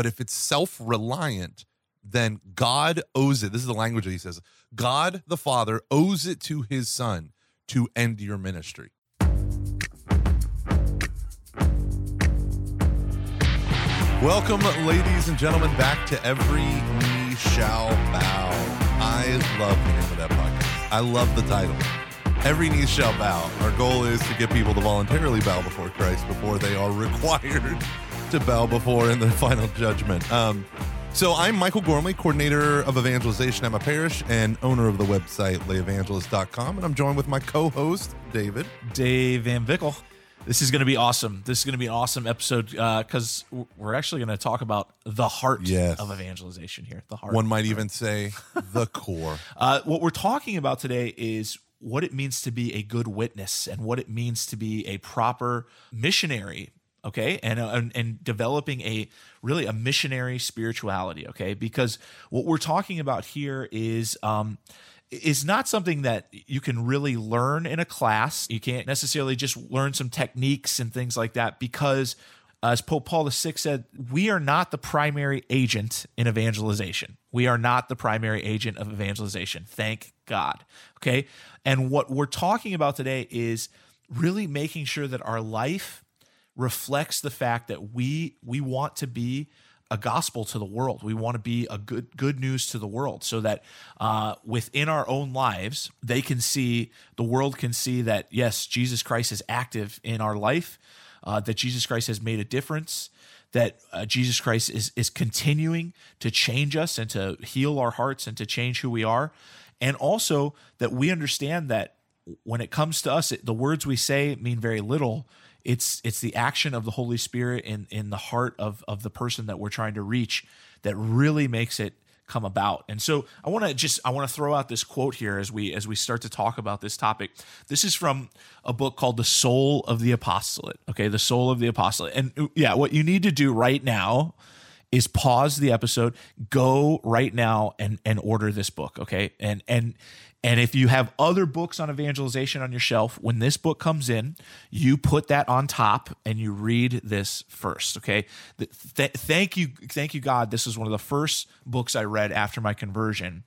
But if it's self reliant, then God owes it. This is the language that he says God the Father owes it to his Son to end your ministry. Welcome, ladies and gentlemen, back to Every Knee Shall Bow. I love the name of that podcast. I love the title. Every knee shall bow. Our goal is to get people to voluntarily bow before Christ before they are required to bow before in the final judgment. Um, so I'm Michael Gormley, coordinator of evangelization at my parish and owner of the website layevangelist.com. And I'm joined with my co-host, David. Dave Van Vickle. This is going to be awesome. This is going to be an awesome episode because uh, we're actually going to talk about the heart Yes. of evangelization here. The heart. One might even say the core. Uh, what we're talking about today is what it means to be a good witness and what it means to be a proper missionary. Okay, and uh, and, and developing a really a missionary spirituality. Okay, because what we're talking about here is um, is not something that you can really learn in a class. You can't necessarily just learn some techniques and things like that because as Pope Paul VI said, we are not the primary agent in evangelization. We are not the primary agent of evangelization. Thank God. Okay. And what we're talking about today is really making sure that our life reflects the fact that we we want to be a gospel to the world. We want to be a good good news to the world, so that uh, within our own lives, they can see the world can see that yes, Jesus Christ is active in our life, uh, that Jesus Christ has made a difference, that uh, Jesus Christ is is continuing to change us and to heal our hearts and to change who we are, and also that we understand that when it comes to us, it, the words we say mean very little. It's it's the action of the Holy Spirit in in the heart of of the person that we're trying to reach that really makes it come about. And so I want to just I want to throw out this quote here as we as we start to talk about this topic. This is from a book called The Soul of the Apostolate. Okay, The Soul of the Apostolate. And uh, yeah, what you need to do right now is pause the episode, go right now and and order this book, okay? And and and if you have other books on evangelization on your shelf, when this book comes in, you put that on top and you read this first, okay? Th- th- thank you thank you God. This is one of the first books I read after my conversion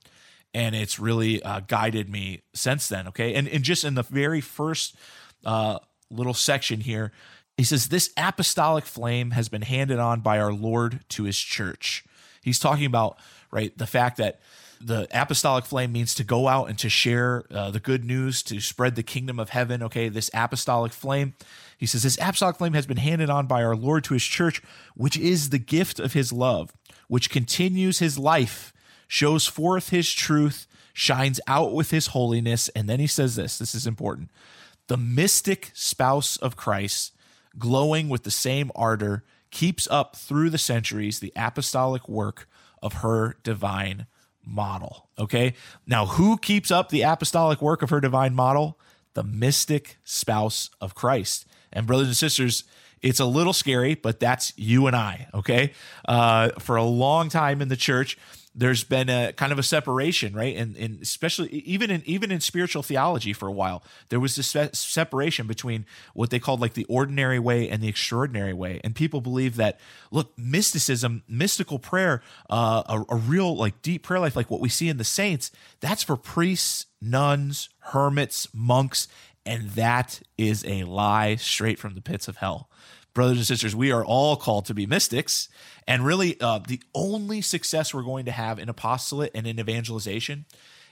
and it's really uh, guided me since then, okay? And and just in the very first uh, little section here, he says, This apostolic flame has been handed on by our Lord to his church. He's talking about, right, the fact that the apostolic flame means to go out and to share uh, the good news, to spread the kingdom of heaven. Okay, this apostolic flame. He says, This apostolic flame has been handed on by our Lord to his church, which is the gift of his love, which continues his life, shows forth his truth, shines out with his holiness. And then he says this this is important the mystic spouse of Christ glowing with the same ardor, keeps up through the centuries the apostolic work of her divine model. Okay. Now, who keeps up the apostolic work of her divine model? The mystic spouse of Christ. And, brothers and sisters, it's a little scary, but that's you and I. Okay. Uh, for a long time in the church, there's been a kind of a separation, right? And, and especially even in even in spiritual theology for a while, there was this separation between what they called like the ordinary way and the extraordinary way. And people believe that look, mysticism, mystical prayer, uh, a, a real like deep prayer life, like what we see in the saints, that's for priests, nuns, hermits, monks, and that is a lie straight from the pits of hell brothers and sisters, we are all called to be mystics. And really, uh, the only success we're going to have in apostolate and in evangelization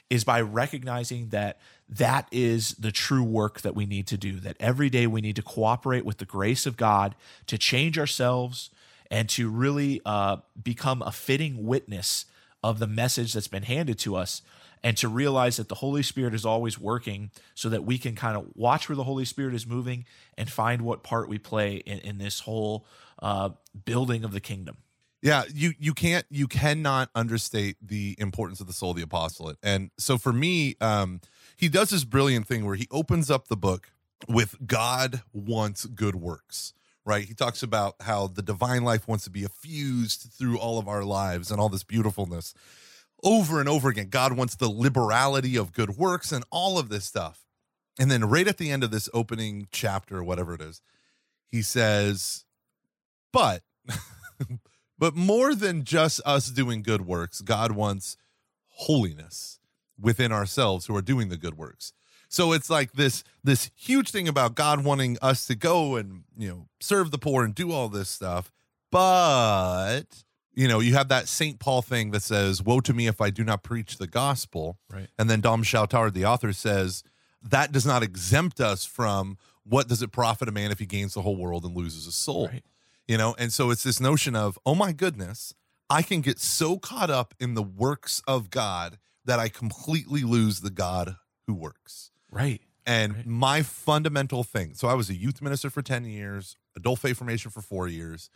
is by recognizing that that is the true work that we need to do. That every day we need to cooperate with the grace of God to change ourselves and to really uh, become a fitting witness of the message that's been handed to us and to realize that the Holy Spirit is always working so that we can kind of watch where the Holy Spirit is moving and find what part we play in, in this whole uh, building of the kingdom. Yeah, you you can't you cannot understate the importance of the soul of the apostolate. And so for me, um, he does this brilliant thing where he opens up the book with God wants good works. Right. He talks about how the divine life wants to be effused through all of our lives and all this beautifulness over and over again. God wants the liberality of good works and all of this stuff. And then right at the end of this opening chapter, or whatever it is, he says, But But more than just us doing good works, God wants holiness within ourselves who are doing the good works. So it's like this this huge thing about God wanting us to go and, you know, serve the poor and do all this stuff. But, you know, you have that St. Paul thing that says, Woe to me if I do not preach the gospel. Right. And then Dom Chautard, the author, says, that does not exempt us from what does it profit a man if he gains the whole world and loses his soul. Right. You know, and so it's this notion of, oh my goodness, I can get so caught up in the works of God that I completely lose the God who works. Right. And Right. my fundamental thing. So I was a youth minister for 10 years, adult faith formation for four years,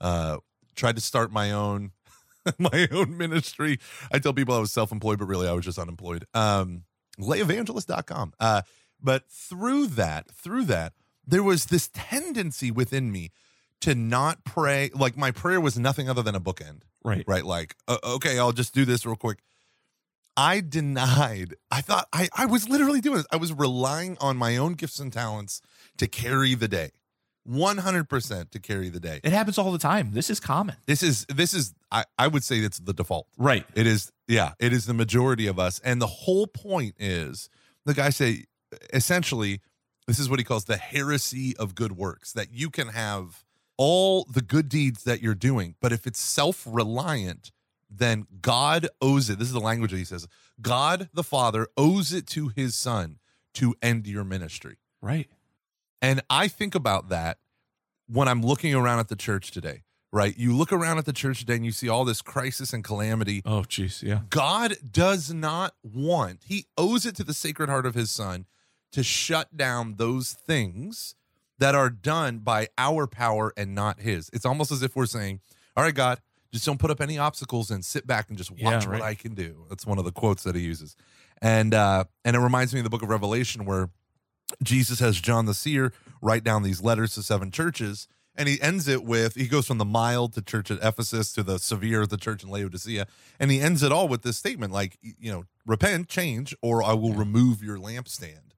uh, tried to start my own my own ministry. I tell people I was self-employed, but really I was just unemployed. Um, layevangelist.com. Uh, but through that, through that, there was this tendency within me to not pray. Like my prayer was nothing other than a bookend Right. right? Like, uh, okay, I'll just do this real quick. I denied. I thought I I was literally doing this. I was relying on my own gifts and talents to carry the day. 100% to carry the day. It happens all the time. This is common. This is this is I I would say it's the default. Right. It is yeah, it is the majority of us and the whole point is the guy say essentially this is what he calls the heresy of good works that you can have all the good deeds that you're doing but if it's self-reliant then God owes it this is the language that he says God the Father owes it to his son to end your ministry Right. And I think about that when I'm looking around at the church today, right? You look around at the church today and you see all this crisis and calamity. Oh, jeez. Yeah. God does not want, He owes it to the Sacred Heart of His Son to shut down those things that are done by our power and not His. It's almost as if we're saying, All right, God, just don't put up any obstacles and sit back and just watch Yeah, what. I can do. That's one of the quotes that he uses. And uh and it reminds me of the book of Revelation where Jesus has John the seer write down these letters to seven churches, and he ends it with he goes from the mild to church at Ephesus to the severe the church in Laodicea, and he ends it all with this statement like you know repent, change, or I will remove your lampstand.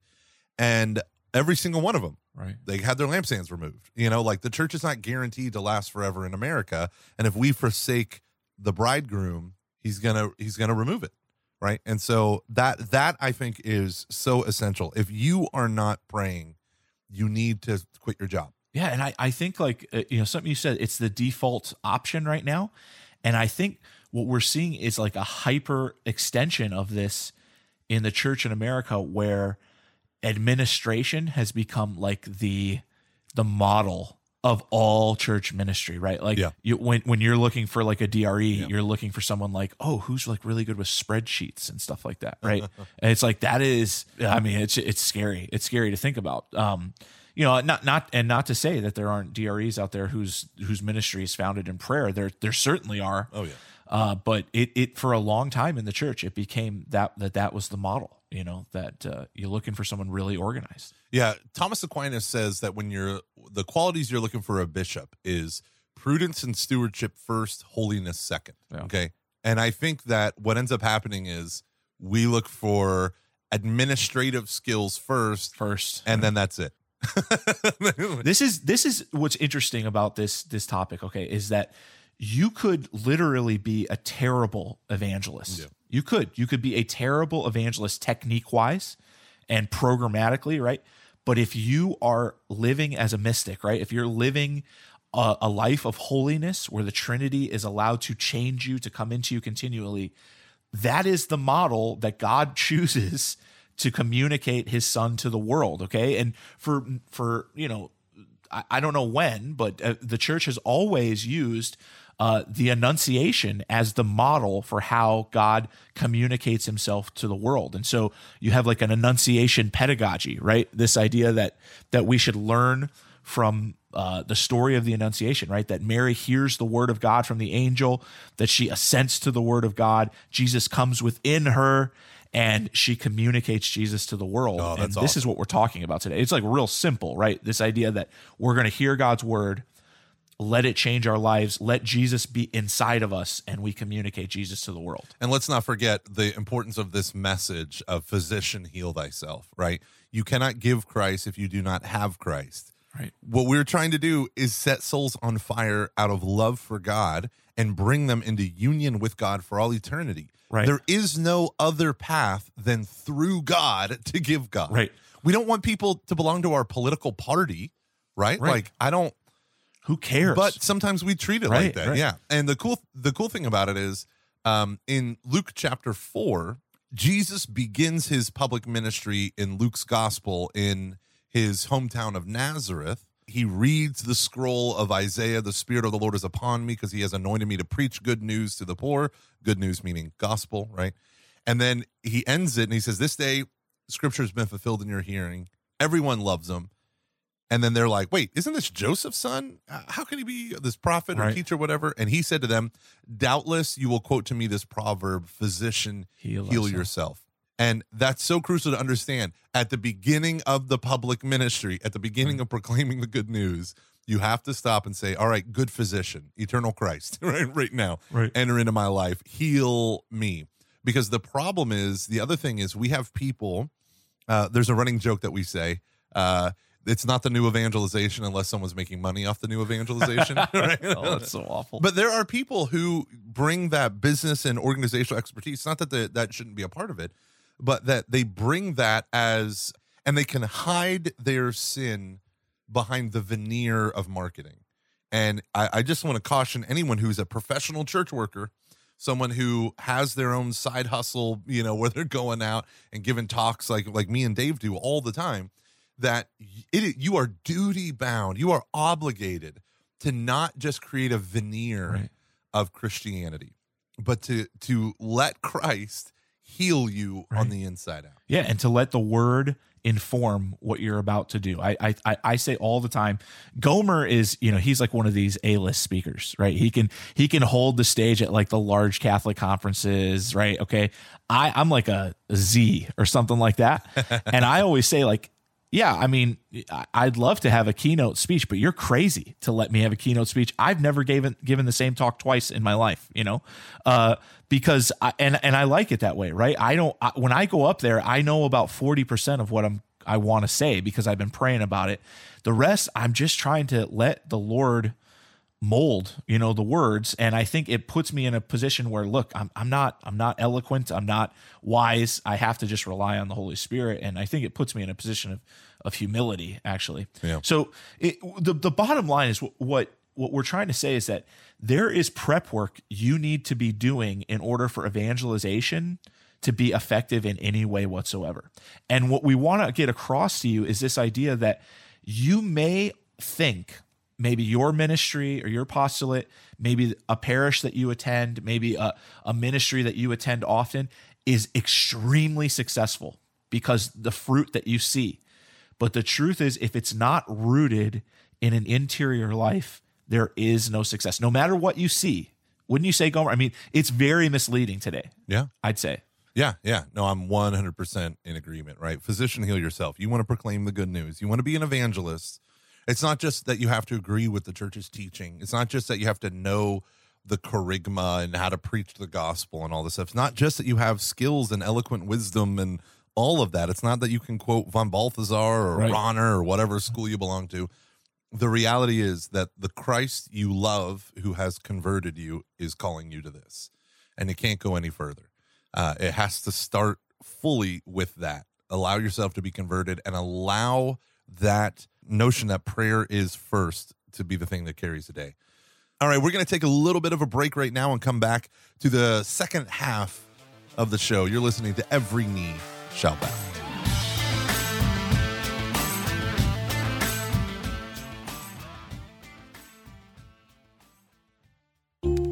And every single one of them, Right. they had their lampstands removed. You know, like the church is not guaranteed to last forever in America, and if we forsake the bridegroom, he's gonna he's gonna remove it right? And so that that i think is so essential. If you are not praying you need to quit your job. Yeah, and I, I think like uh, you know something you said it's the default option right now, and I think what we're seeing is like a hyper extension of this in the church in America, where administration has become like the the model of all church ministry, right? Like Yeah. you when when you're looking for like a DRE, you're looking for someone like, oh, who's like really good with spreadsheets and stuff like that, right? and it's like that is I mean, it's it's scary. It's scary to think about. Um, you know, not not and not to say that there aren't DREs out there whose whose ministry is founded in prayer. There there certainly are. oh yeah Uh, but it it for a long time in the church, it became that that that was the model. You know that uh, you're looking for someone really organized. yeah thomas aquinas says that when you're the qualities you're looking for a bishop is prudence and stewardship first holiness second Yeah. okay and i think that what ends up happening is we look for administrative skills first First, and then that's it this is this is what's interesting about this this topic okay is that you could literally be a terrible evangelist Yeah. You could. You could be a terrible evangelist technique wise and programmatically right? But if you are living as a mystic right? If you're living a, a life of holiness where the trinity is allowed to change you to come into you continually that is the model that God chooses to communicate his son to the world okay? And for for you know I, I don't know when but uh, the church has always used uh, the annunciation as the model for how God communicates himself to the world. And so you have like an annunciation pedagogy, right? This idea that that we should learn from uh, the story of the Annunciation, right? That Mary hears the word of God from the angel, that she assents to the word of God. Jesus comes within her and she communicates Jesus to the world. Oh, and this is what we're talking about today. It's like real simple, right? This idea that we're going to hear God's word, let it change our lives, let Jesus be inside of us, and we communicate Jesus to the world. And let's not forget the importance of this message of physician heal thyself, right? You cannot give Christ if you do not have Christ. Right. What we're trying to do is set souls on fire out of love for God and bring them into union with God for all eternity. Right. There is no other path than through God to give God. Right. We don't want people to belong to our political party, right? Right. Like I don't Who cares? but sometimes we treat it like that. right. Yeah. And the cool the cool thing about it is um in Luke chapter 4, Jesus begins his public ministry in Luke's gospel in his hometown of Nazareth. He reads the scroll of Isaiah, the spirit of the Lord is upon me because he has anointed me to preach good news to the poor, good news meaning gospel, right? And then he ends it and he says this day scripture has been fulfilled in your hearing. Everyone loves him. And then they're like, wait, isn't this Joseph's son? Uh, How can he be this prophet or Right. teacher, whatever? And he said to them, Doubtless you will quote to me this proverb, physician, Heal heal, yourself. And that's so crucial to understand. At the beginning of the public ministry, at the beginning of proclaiming the good news, you have to stop and say, All right, good physician, eternal Christ, right, right now, Right. enter into my life, heal me. Because the problem is, the other thing is, we have people, uh, there's a running joke that we say, uh, it's not the new evangelization unless someone's making money off the new evangelization. right? oh, that's so awful. But there are people who bring that business and organizational expertise. Not that the, that shouldn't be a part of it, but that they bring that as, and they can hide their sin behind the veneer of marketing. And I, I just want to caution anyone who's a professional church worker, someone who has their own side hustle, you know, where they're going out and giving talks like like me and Dave do all the time, that it you are duty bound, you are obligated to not just create a veneer Right. of Christianity, but to to let Christ heal you on the inside out. Yeah, and to let the word inform what you're about to do. I, I I I say all the time, Gomer is you know he's like one of these A list speakers, right? He can he can hold the stage at like the large Catholic conferences, right? Okay, I I'm like a Z or something like that, and I always say like. Yeah, I mean, I'd love to have a keynote speech, but you're crazy to let me have a keynote speech. I've never given given the same talk twice in my life, you know, uh, because I, and and I like it that way, right? I don't I, when I go up there, I know about forty percent of what I'm I want to say because I've been praying about it. The rest, I'm just trying to let the Lord mold you know the words. And i think it puts me in a position where look i'm, I'm not i'm not eloquent. I'm not wise. I have to just rely on the holy spirit. And i think it puts me in a position of of humility actually. Yeah. so it, the the bottom line is what, what what we're trying to say is that there is prep work you need to be doing in order for evangelization to be effective in any way whatsoever. And what we want to get across to you is this idea that you may think maybe your ministry or your apostolate, maybe a parish that you attend, maybe a, a ministry that you attend often is extremely successful because the fruit that you see. But the truth is, if it's not rooted in an interior life, there is no success, no matter what you see. Wouldn't you say, Gomer? I mean, it's very misleading today, Yeah. I'd say. Yeah, yeah. No, I'm 100% in agreement, right? Physician, heal yourself. You want to proclaim the good news. You want to be an evangelist. It's not just that you have to agree with the church's teaching. It's not just that you have to know the charisma and how to preach the gospel and all this stuff. It's not just that you have skills and eloquent wisdom and all of that. It's not that you can quote von Balthasar or Right. Rahner or whatever school you belong to. The reality is that the Christ you love who has converted you is calling you to this. And it can't go any further. Uh, it has to start fully with that. Allow yourself to be converted and allow that notion that prayer is first to be the thing that carries the day. All right, we're going to take a little bit of a break right now and come back to the second half of the show. You're listening to Every Knee Shall Bow.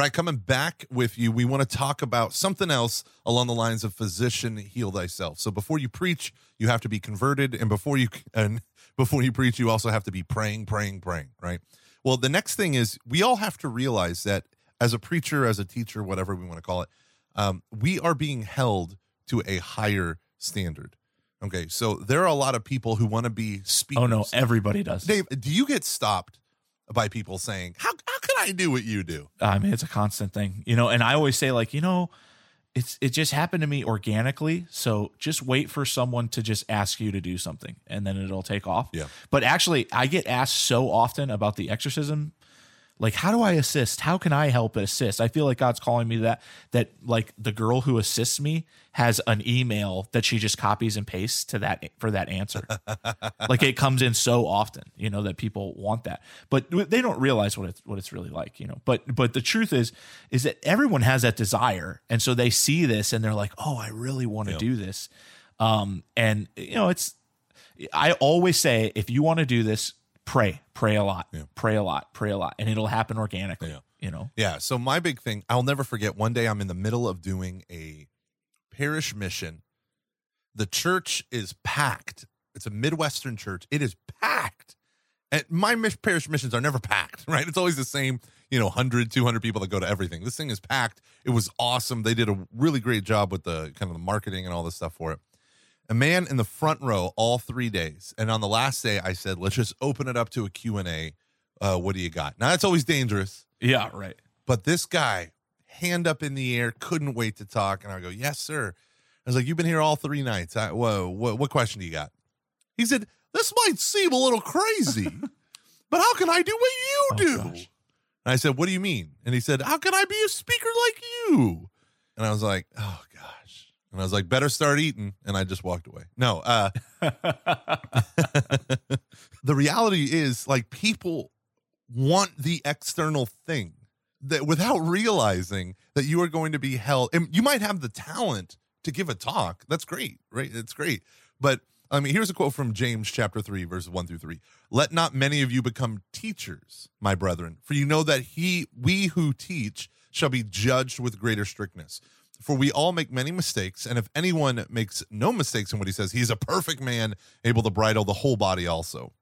Right, coming back with you, we want to talk about something else along the lines of physician heal thyself. So before you preach, you have to be converted, and before you and before you preach, you also have to be praying, praying, praying, right? Well, the next thing is we all have to realize that as a preacher, as a teacher, whatever we want to call it, um, we are being held to a higher standard. Okay, so there are a lot of people who want to be speakers. Oh no, everybody does. Dave, do you get stopped by people saying, "How I do what you do?" I mean, it's a constant thing, you know. And I always say, like, you know, it's it just happened to me organically. So just wait for someone to just ask you to do something, and then it'll take off. Yeah. But actually, I get asked so often about the exorcism. Like, how do I assist? How can I help assist? I feel like God's calling me that. That like the girl who assists me has an email that she just copies and pastes to that for that answer. like it comes in so often, you know, that people want that, but they don't realize what it's what it's really like, you know. But but the truth is, is that everyone has that desire, and so they see this and they're like, oh, I really want to do this. Um, and you know, it's I always say if you want to do this, pray, pray a lot, pray a lot, pray a lot, and it'll happen organically. Yeah. You know, Yeah. So my big thing, I'll never forget. One day, I'm in the middle of doing a parish mission. The church is packed. It's a Midwestern church. It is packed. And my parish missions are never packed, right? It's always the same, you know, 100, 200 people that go to everything. This thing is packed. It was awesome. They did a really great job with the kind of the marketing and all this stuff for it. A man in the front row all three days. And on the last day, I said, let's just open it up to a Q&A. Uh, what do you got? Now, that's always dangerous. yeah, right. But this guy, hand up in the air, couldn't wait to talk. And I go, Yes, sir. I was like, You've been here all three nights. I, whoa, what, what question do you got? He said, This might seem a little crazy, but how can I do what you Oh, do? gosh. And I said, What do you mean? And he said, How can I be a speaker like you? And I was like, Oh, gosh. And I was like, Better start eating. And I just walked away. No, uh, the reality is like people want the external thing that without realizing that you are going to be held and you might have the talent to give a talk. That's great right? It's great. But i mean here's a quote from james chapter 3 verses 1 through 3 let not many of you become teachers my brethren for you know that he we who teach shall be judged with greater strictness for we all make many mistakes and if anyone makes no mistakes in what he says he is a perfect man able to bridle the whole body also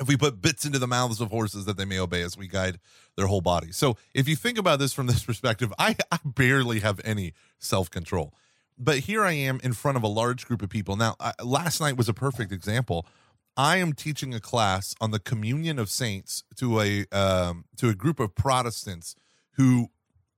if we put bits into the mouths of horses that they may obey as we guide their whole body. So if you think about this from this perspective, I, I barely have any self control. But here I am in front of a large group of people. Now, I, last night was a perfect example. I am teaching a class on the communion of saints to a um, to a group of Protestants who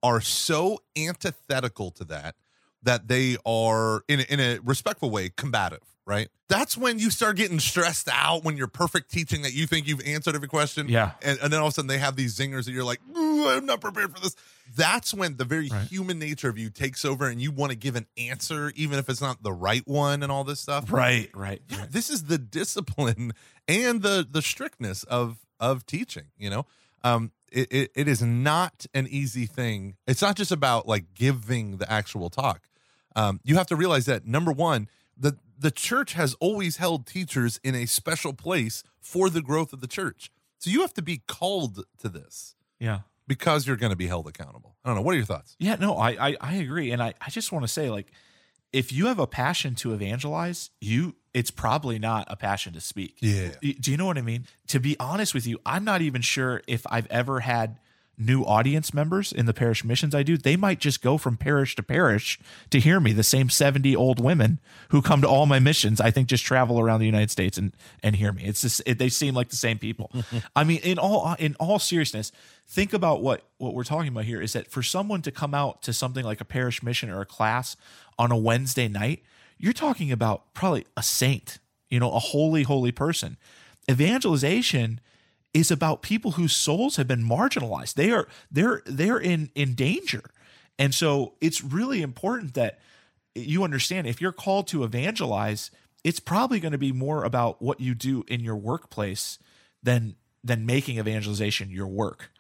are so antithetical to that that they are in a, in a respectful way combative right that's when you start getting stressed out when you're perfect teaching that you think you've answered every question Yeah. and, and then all of a sudden they have these zingers and you're like i'm not prepared for this that's when the very Right. human nature of you takes over and you want to give an answer even if it's not the right one and all this stuff Right, right, yeah, right. this is the discipline and the the strictness of of teaching you know um it, it, it is not an easy thing. It's not just about like giving the actual talk. Um you have to realize that number one the the church has always held teachers in a special place for the growth of the church. So you have to be called to this Yeah. because you're going to be held accountable. I don't know. What are your thoughts? Yeah, no, I, I I agree, and I I just want to say like, if you have a passion to evangelize, you it's probably not a passion to speak. Yeah. Do you know what I mean? To be honest with you, I'm not even sure if I've ever had new audience members in the parish missions I do. They might just go from parish to parish to hear me. The same 70 old women who come to all my missions, I think, just travel around the United States and and hear me. It's just it, they seem like the same people. I mean, in all in all seriousness, think about what what we're talking about here is that for someone to come out to something like a parish mission or a class on a Wednesday night, you're talking about probably a saint, you know, a holy, holy person. Evangelization is about people whose souls have been marginalized. They are they're they're in in danger. And so it's really important that you understand if you're called to evangelize, it's probably going to be more about what you do in your workplace than than making evangelization your work.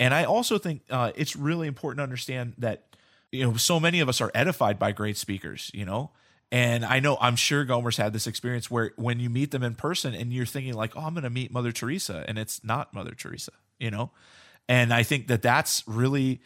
And I also think uh, it's really important to understand that you know so many of us are edified by great speakers. You know, and I know I'm sure Gomer's had this experience where when you meet them in person and you're thinking like, oh, I'm going to meet Mother Teresa, and it's not Mother Teresa. You know, and I think that that's really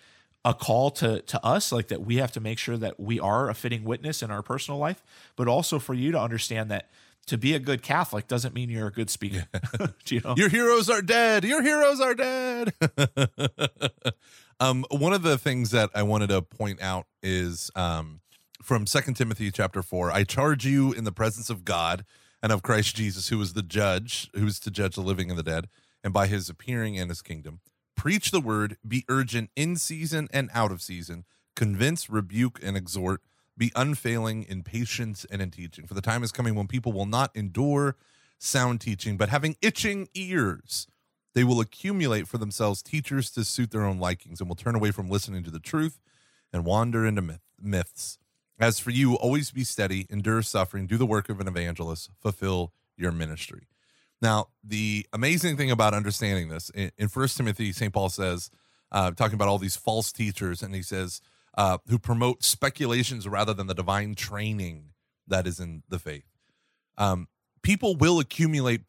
a call to to us like that we have to make sure that we are a fitting witness in our personal life but also for you to understand that to be a good catholic doesn't mean you're a good speaker you know Your heroes are dead. Your heroes are dead. um, one of the things that I wanted to point out is um, from Second Timothy chapter 4. I charge you in the presence of God and of Christ Jesus, who is the judge, who is to judge the living and the dead, and by his appearing in his kingdom. Preach the word, be urgent in season and out of season, convince, rebuke, and exhort, be unfailing in patience and in teaching. For the time is coming when people will not endure sound teaching, but having itching ears, they will accumulate for themselves teachers to suit their own likings and will turn away from listening to the truth and wander into myth, myths. As for you, always be steady, endure suffering, do the work of an evangelist, fulfill your ministry. Now, the amazing thing about understanding this in, 1 Timothy, St. Paul says, uh, talking about all these false teachers, and he says, uh, who promote speculations rather than the divine training that is in the faith. Um, people will accumulate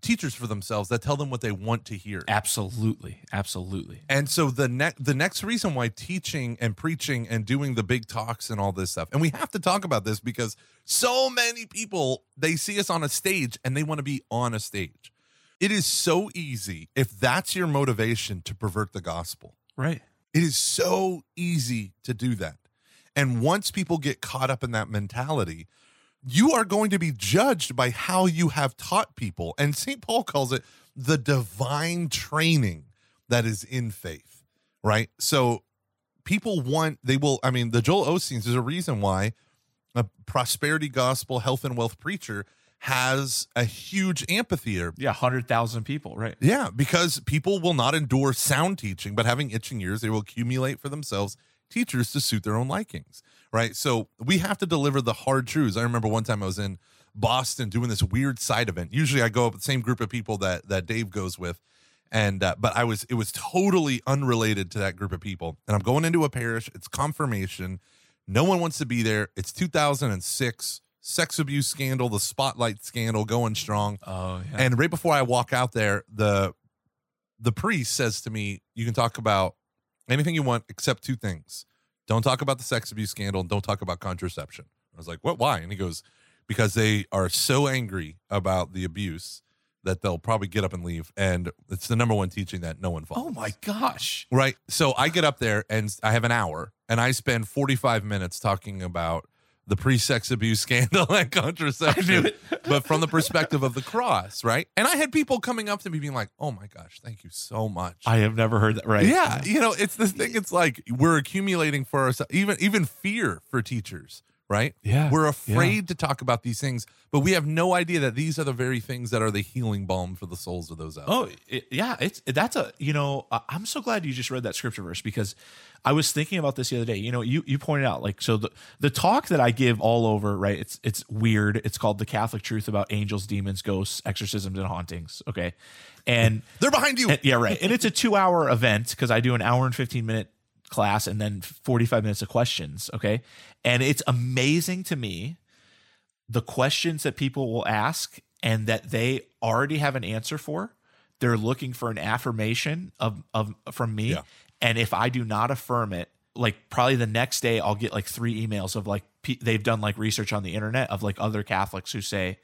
teachers for themselves that tell them what they want to hear. Absolutely. Absolutely. And so the next the next reason why teaching and preaching and doing the big talks and all this stuff, and we have to talk about this because so many people they see us on a stage and they want to be on a stage. It is so easy if that's your motivation to pervert the gospel. Right. It is so easy to do that. And once people get caught up in that mentality, you are going to be judged by how you have taught people. And St. Paul calls it the divine training that is in faith, right? So people want, they will, I mean, the Joel Osteens, is a reason why a prosperity gospel, health and wealth preacher has a huge amphitheater. Yeah. 100,000 people. Right. Yeah, because people will not endure sound teaching, but having itching ears, they will accumulate for themselves teachers to suit their own likings, right? So we have to deliver the hard truths. I remember one time I was in Boston doing this weird side event. Usually I go up with the same group of people that that Dave goes with. And uh, but I was it was totally unrelated to that group of people. And I'm going into a parish, it's confirmation. No one wants to be there. It's 2006 sex abuse scandal, the spotlight scandal going strong. Oh, yeah. And right before I walk out there, the the priest says to me, "You can talk about anything you want except two things. Don't talk about the sex abuse scandal. And don't talk about contraception." I was like, "What? Why?" And he goes, "Because they are so angry about the abuse that they'll probably get up and leave." And it's the number one teaching that no one follows. oh, my gosh. Right. So I get up there and I have an hour and I spend 45 minutes talking about the pre sex abuse scandal and contraception, but from the perspective of the cross. Right. And I had people coming up to me being like, oh my gosh, thank you so much. I have never heard that. Right. yeah. You know, it's this thing. It's like we're accumulating for ourselves, even, even fear for teachers. Right. Yeah. We're afraid to talk about these things, but we have no idea that these are the very things that are the healing balm for the souls of those out Oh, it, yeah. It's that's a you know I'm so glad you just read that scripture verse because I was thinking about this the other day. You know, you you pointed out like so the the talk that I give all over right. It's it's weird. It's called the Catholic Truth about angels, demons, ghosts, exorcisms, and hauntings. Okay, and They're behind you. and- yeah, right. And it's a two hour event because I do an hour and 15 minute class and then 45 minutes of questions. Okay. And it's amazing to me the questions that people will ask and that they already have an answer for. They're looking for an affirmation of, of from me. Yeah. And if I do not affirm it, like probably the next day I'll get like three emails of like they've done like research on the internet of like other Catholics who say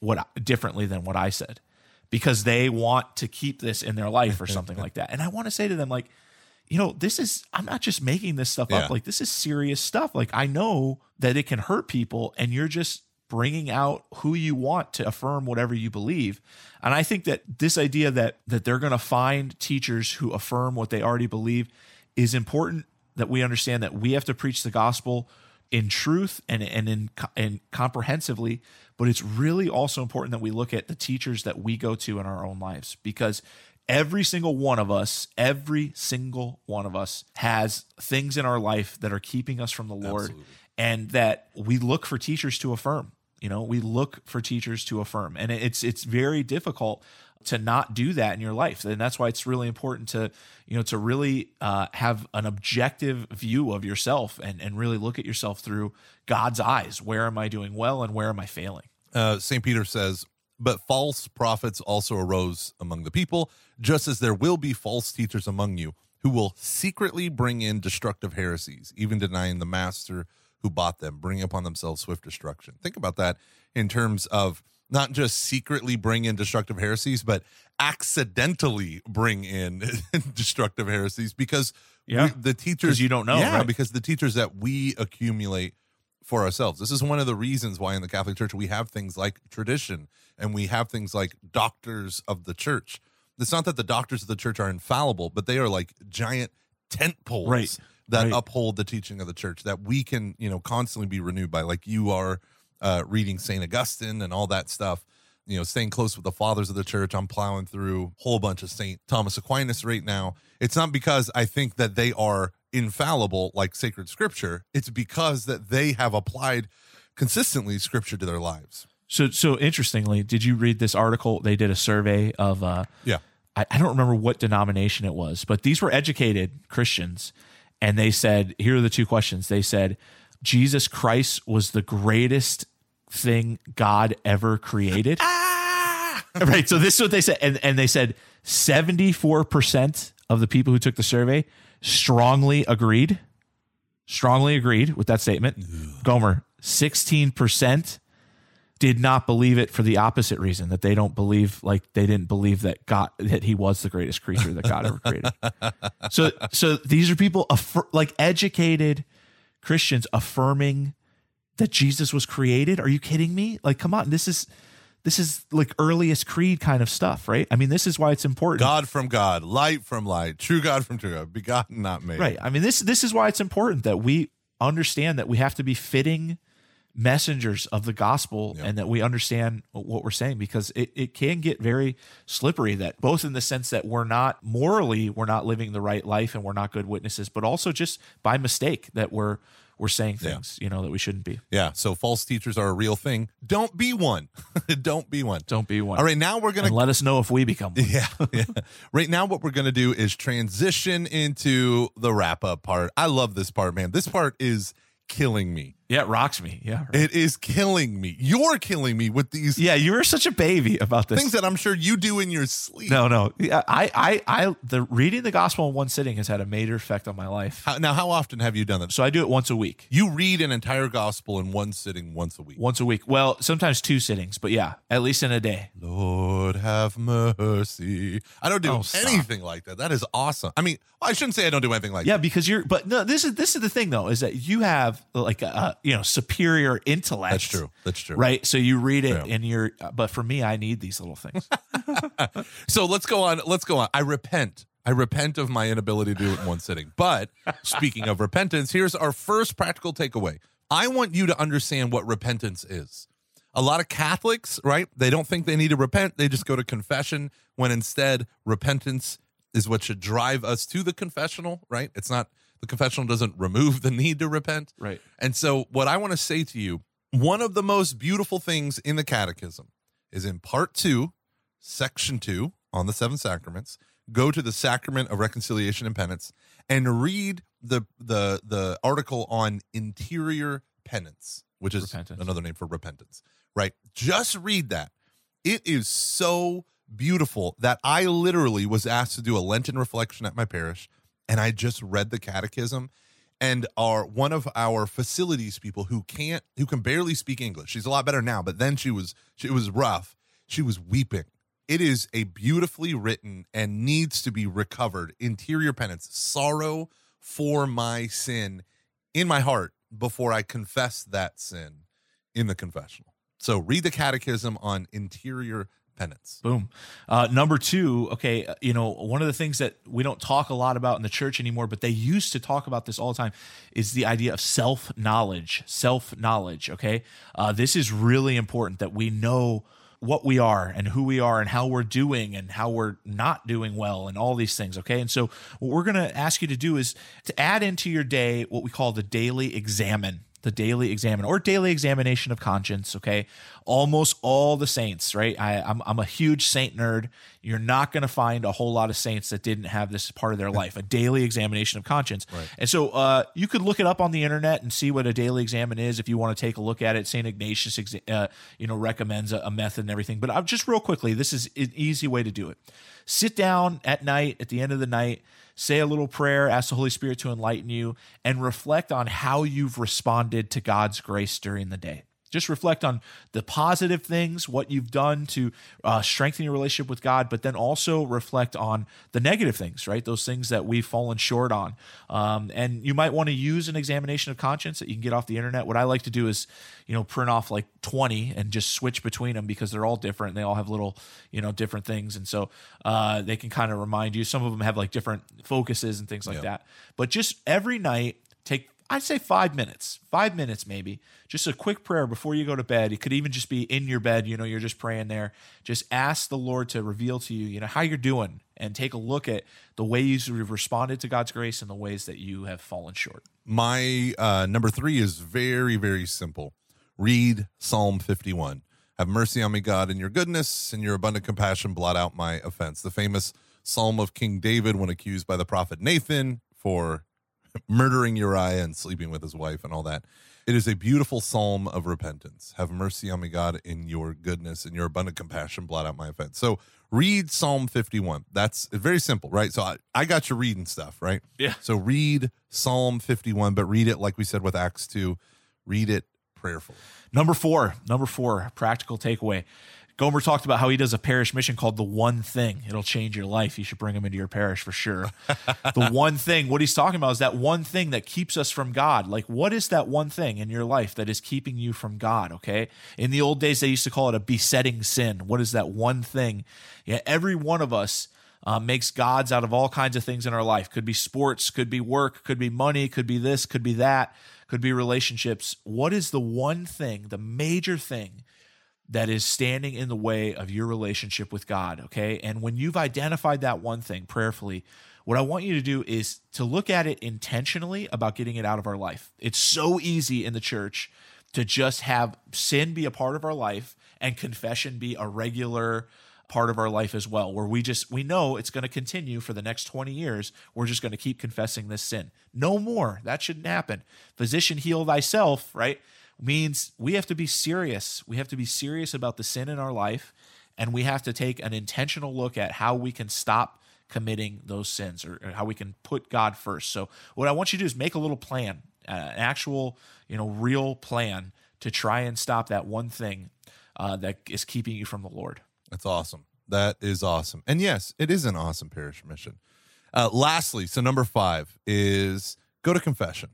what differently than what I said because they want to keep this in their life or something like that. And I want to say to them like you know, this is I'm not just making this stuff Yeah. up. Like this is serious stuff. Like I know that it can hurt people and you're just bringing out who you want to affirm whatever you believe. And I think that this idea that that they're going to find teachers who affirm what they already believe is important that we understand that we have to preach the gospel in truth and and in and comprehensively but it's really also important that we look at the teachers that we go to in our own lives because every single one of us every single one of us has things in our life that are keeping us from the lord Absolutely. and that we look for teachers to affirm you know we look for teachers to affirm and it's it's very difficult to not do that in your life and that's why it's really important to you know to really uh, have an objective view of yourself and and really look at yourself through god's eyes where am i doing well and where am i failing uh, St. Peter says, But false prophets also arose among the people, just as there will be false teachers among you who will secretly bring in destructive heresies, even denying the master who bought them, bringing upon themselves swift destruction. Think about that in terms of not just secretly bring in destructive heresies, but accidentally bring in destructive heresies because Yeah. we- the teachers you don't know, Yeah, right? because the teachers that we accumulate for ourselves. This is one of the reasons why in the Catholic Church we have things like tradition and we have things like doctors of the church. It's not that the doctors of the church are infallible, but they are like giant tent poles Right. that Right. uphold the teaching of the church that we can, you know, constantly be renewed by. Like you are uh, reading St. Augustine and all that stuff, you know, staying close with the fathers of the church. I'm plowing through a whole bunch of St. Thomas Aquinas right now. It's not because I think that they are infallible like sacred scripture, it's because that they have applied consistently scripture to their lives. So so interestingly, did you read this article? They did a survey of uh Yeah. I, I don't remember what denomination it was, but these were educated Christians, and they said, here are the two questions. They said, Jesus Christ was the greatest thing God ever created. right. So this is what they said. And, and they said 74% of the people who took the survey strongly agreed. Strongly agreed with that statement. Gomer, 16% did not believe it for the opposite reason that they don't believe like they didn't believe that God that he was the greatest creature that God ever created. So so these are people affir- like educated Christians affirming that Jesus was created. Are you kidding me? Like come on, this is this is like earliest creed kind of stuff, right? I mean, this is why it's important. God from God, light from light, true God from true God, begotten, not made. Right. I mean, this this is why it's important that we understand that we have to be fitting messengers of the gospel Yeah. and that we understand what we're saying because it, it can get very slippery that both in the sense that we're not morally we're not living the right life and we're not good witnesses but also just by mistake that we're we're saying Yeah. things you know that we shouldn't be Yeah. So false teachers are a real thing. Don't be one. Don't be one. don't be one All right. Now we're going to let us know if we become one Yeah, yeah. Right now, what we're going to do is transition into the wrap up part. I love this part, man. This part is killing me. Yeah it rocks me yeah right. It is killing me. You're killing me with these yeah you were such a baby about this things that I'm sure you do in your sleep. no no Yeah, i i i the reading the gospel in one sitting has had a major effect on my life How, now, how often have you done that? So I do it once a week. You read an entire gospel in one sitting once a week. Once a week. Well, sometimes two sittings, but yeah, at least in a day. Lord have mercy. I don't do Oh, anything like that. That is awesome. I mean, I shouldn't say I don't do anything like Yeah, that. Yeah, because you're but no, this is this is the thing though, is that you have like a, a you know, superior intellect. That's true. That's true. Right? So you read it Yeah. and you're but for me I need these little things. So let's go on. Let's go on. I repent. I repent of my inability to do it in one sitting. But speaking of repentance, here's our first practical takeaway. I want you to understand what repentance is. A lot of Catholics, right? They don't think they need to repent. They just go to confession when instead repentance is what should drive us to the confessional, right? It's not the confessional doesn't remove the need to repent. Right. And so, what I want to say to you, one of the most beautiful things in the catechism is in part two, section two on the seven sacraments. Go to the sacrament of reconciliation and penance and read the the the article on interior penance, which is Repentance. another name for repentance. Right? Just read that. It is so beautiful that I literally was asked to do a Lenten reflection at my parish, and I just read the catechism. And our one of our facilities people who can't who can barely speak English. She's a lot better now, but then she was she was rough. She was weeping. It is a beautifully written and needs to be recovered interior penance, sorrow for my sin in my heart before I confess that sin in the confessional. So read the catechism on interior penance. Boom. Uh, number two, okay, uh, you know, one of the things that we don't talk a lot about in the church anymore, but they used to talk about this all the time, is the idea of self knowledge. Self knowledge, okay? Uh, this is really important that we know what we are and who we are and how we're doing and how we're not doing well and all these things, okay? And so, what we're going to ask you to do is to add into your day what we call the daily examen the daily examen or daily examination of conscience okay? Almost all the saints right? I, I'm, I'm a huge saint nerd. You're not going to find a whole lot of saints that didn't have this part of their life a daily examination of conscience. Right. and so uh, you could look it up on the internet and see what a daily examen is if you want to take a look at it. St ignatius uh, you know recommends a, a method and everything but I'm just real quickly this is an easy way to do it. Sit down at night at the end of the night say a little prayer, ask the Holy Spirit to enlighten you, and reflect on how you've responded to God's grace during the day. Just reflect on the positive things, what you've done to uh, strengthen your relationship with God, but then also reflect on the negative things, right? Those things that we've fallen short on. Um, and you might want to use an examination of conscience that you can get off the internet. What I like to do is, you know, print off like 20 and just switch between them because they're all different. They all have little, you know, different things. And so uh, they can kind of remind you. Some of them have like different focuses and things like that. But just every night, I'd say five minutes, five minutes maybe. Just a quick prayer before you go to bed. It could even just be in your bed, you know, you're just praying there. Just ask the Lord to reveal to you, you know, how you're doing and take a look at the ways you've responded to God's grace and the ways that you have fallen short. My uh, number three is very, very simple. Read Psalm 51. Have mercy on me, God, in your goodness and your abundant compassion, blot out my offense. The famous Psalm of King David when accused by the prophet Nathan for murdering Uriah and sleeping with his wife and all that. It is a beautiful psalm of repentance. Have mercy on me, God, in your goodness and your abundant compassion, blot out my offense. So read Psalm 51. That's very simple, right? So I, I got you reading stuff, right? Yeah. So read Psalm 51, but read it like we said with Acts 2. Read it prayerfully. Number four, number four, practical takeaway. Gomer talked about how he does a parish mission called The One Thing. It'll change your life. You should bring him into your parish for sure. the one thing, what he's talking about is that one thing that keeps us from God. Like, what is that one thing in your life that is keeping you from God? Okay. In the old days, they used to call it a besetting sin. What is that one thing? Yeah, every one of us. Uh, makes gods out of all kinds of things in our life. Could be sports, could be work, could be money, could be this, could be that, could be relationships. What is the one thing, the major thing that is standing in the way of your relationship with God, okay? And when you've identified that one thing prayerfully, what I want you to do is to look at it intentionally about getting it out of our life. It's so easy in the church to just have sin be a part of our life and confession be a regular part of our life as well where we just we know it's going to continue for the next 20 years. We're just going to keep confessing this sin. No more. That shouldn't happen. Physician heal thyself right means we have to be serious. We have to be serious about the sin in our life, and we have to take an intentional look at how we can stop committing those sins or, or how we can put God first. So, what I want you to do is make a little plan, uh, an actual, you know, real plan to try and stop that one thing uh, that is keeping you from the Lord. That's awesome. That is awesome. And yes, it is an awesome parish mission. Uh, lastly, so number five is go to confession.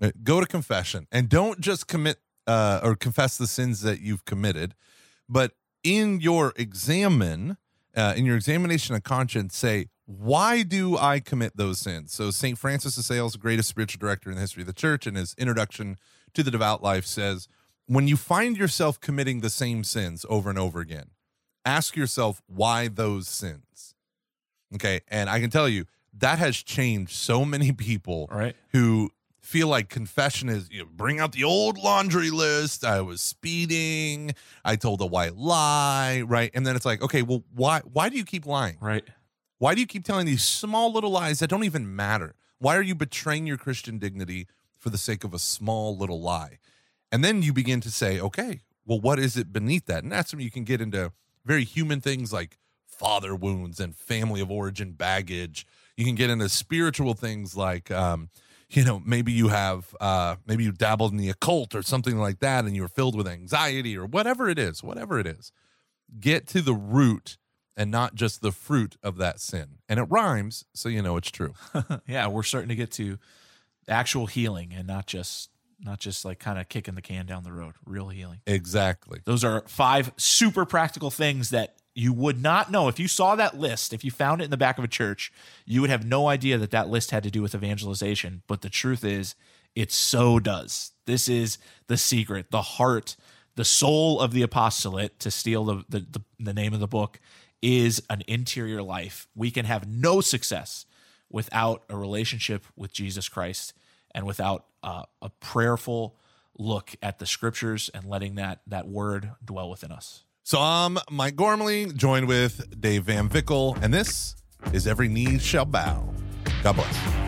Uh, go to confession and don't just commit uh, or confess the sins that you've committed, but in your examen, uh, in your examination of conscience, say, why do I commit those sins? So St. Francis de Sales, greatest spiritual director in the history of the church, in his introduction to the devout life says, when you find yourself committing the same sins over and over again, ask yourself why those sins. Okay. And I can tell you that has changed so many people right. who feel like confession is you know, bring out the old laundry list. I was speeding. I told a white lie, right? And then it's like, okay, well, why why do you keep lying? Right. Why do you keep telling these small little lies that don't even matter? Why are you betraying your Christian dignity for the sake of a small little lie? And then you begin to say, okay, well, what is it beneath that? And that's when you can get into very human things like father wounds and family of origin baggage. You can get into spiritual things like um, you know maybe you have uh maybe you dabbled in the occult or something like that and you're filled with anxiety or whatever it is whatever it is get to the root and not just the fruit of that sin. And it rhymes so you know it's true. Yeah we're starting to get to actual healing and not just not just like kind of kicking the can down the road real healing. Exactly. Those are five super practical things that you would not know. If you saw that list if you found it in the back of a church you would have no idea that that list had to do with evangelization. But the truth is it so does. This is the secret the heart the soul of the apostolate to steal the, the, the, the name of the book is an interior life. We can have no success without a relationship with jesus christ and without uh, a prayerful look at the scriptures and letting that that word dwell within us so I'm Mike Gormley, joined with Dave Van Vickle, and this is Every Knee Shall Bow. God bless.